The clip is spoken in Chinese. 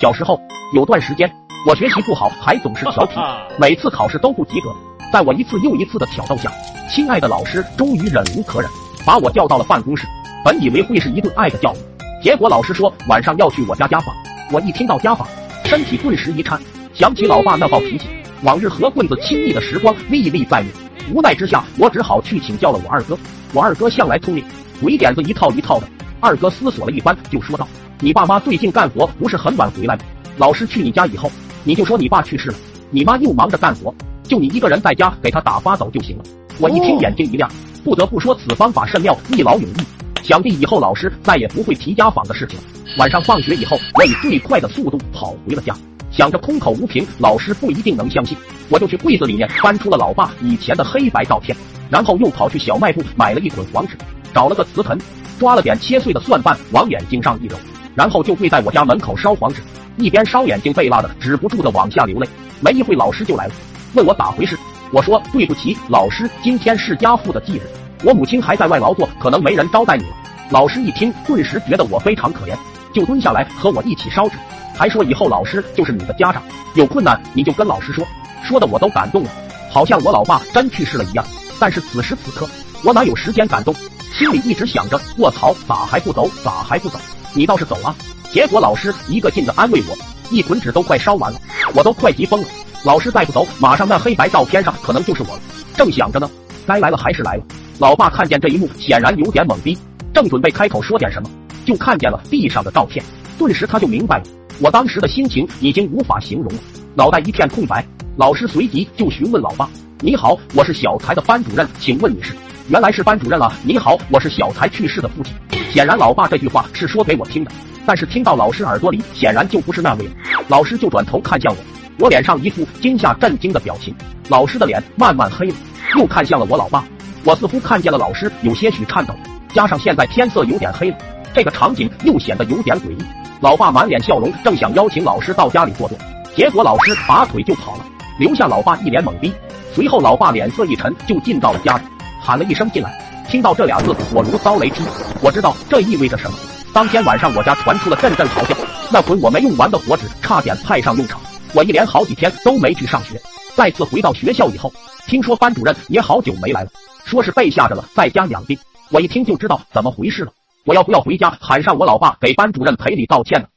小时候有段时间，我学习不好，还总是调皮，每次考试都不及格。在我一次又一次的挑逗下，亲爱的老师终于忍无可忍，把我叫到了办公室。本以为会是一顿爱的教育，结果老师说晚上要去我家家访。我一听到家访，身体顿时一颤，想起老爸那暴脾气，往日和棍子亲密的时光历历在目。无奈之下，我只好去请教了我二哥。我二哥向来聪明，鬼点子一套一套的。二哥思索了一番，就说道。你爸妈最近干活不是很晚回来吗？老师去你家以后，你就说你爸去世了，你妈又忙着干活，就你一个人在家给他打发走就行了。我一听眼睛一亮，不得不说此方法甚妙，一劳永逸。想必以后老师再也不会提家访的事情了。晚上放学以后，我以最快的速度跑回了家，想着空口无凭，老师不一定能相信，我就去柜子里面翻出了老爸以前的黑白照片，然后又跑去小卖部买了一捆黄纸，找了个瓷盆，抓了点切碎的蒜瓣往眼睛上一揉。然后就跪在我家门口烧黄纸，一边烧眼睛被辣的止不住的往下流泪。没一会老师就来了，问我咋回事。我说对不起，老师，今天是家父的忌日，我母亲还在外劳作，可能没人招待你了。老师一听，顿时觉得我非常可怜，就蹲下来和我一起烧纸，还说以后老师就是你的家长，有困难你就跟老师说。说的我都感动了，好像我老爸真去世了一样。但是此时此刻，我哪有时间感动？心里一直想着，卧槽，咋还不走？咋还不走？你倒是走啊！结果老师一个劲的安慰我，一捆纸都快烧完了，我都快急疯了。老师再不走，马上那黑白照片上可能就是我了。正想着呢，该来了还是来了。老爸看见这一幕，显然有点懵逼，正准备开口说点什么，就看见了地上的照片，顿时他就明白了。我当时的心情已经无法形容了，脑袋一片空白。老师随即就询问老爸：“你好，我是小才的班主任，请问你是？”原来是班主任啊！你好，我是小才去世的父亲。显然，老爸这句话是说给我听的，但是听到老师耳朵里，显然就不是那味。老师就转头看向我，我脸上一副惊吓震惊的表情。老师的脸慢慢黑了，又看向了我老爸。我似乎看见了老师有些许颤抖，加上现在天色有点黑了，这个场景又显得有点诡异。老爸满脸笑容，正想邀请老师到家里坐坐，结果老师拔腿就跑了，留下老爸一脸懵逼。随后，老爸脸色一沉，就进到了家里。喊了一声进来，听到这俩字，我如遭雷劈。我知道这意味着什么。当天晚上，我家传出了阵阵嚎叫，那捆我没用完的火纸差点派上用场。我一连好几天都没去上学。再次回到学校以后，听说班主任也好久没来了，说是被吓着了，在家养病。我一听就知道怎么回事了。我要不要回家喊上我老爸给班主任赔礼道歉呢？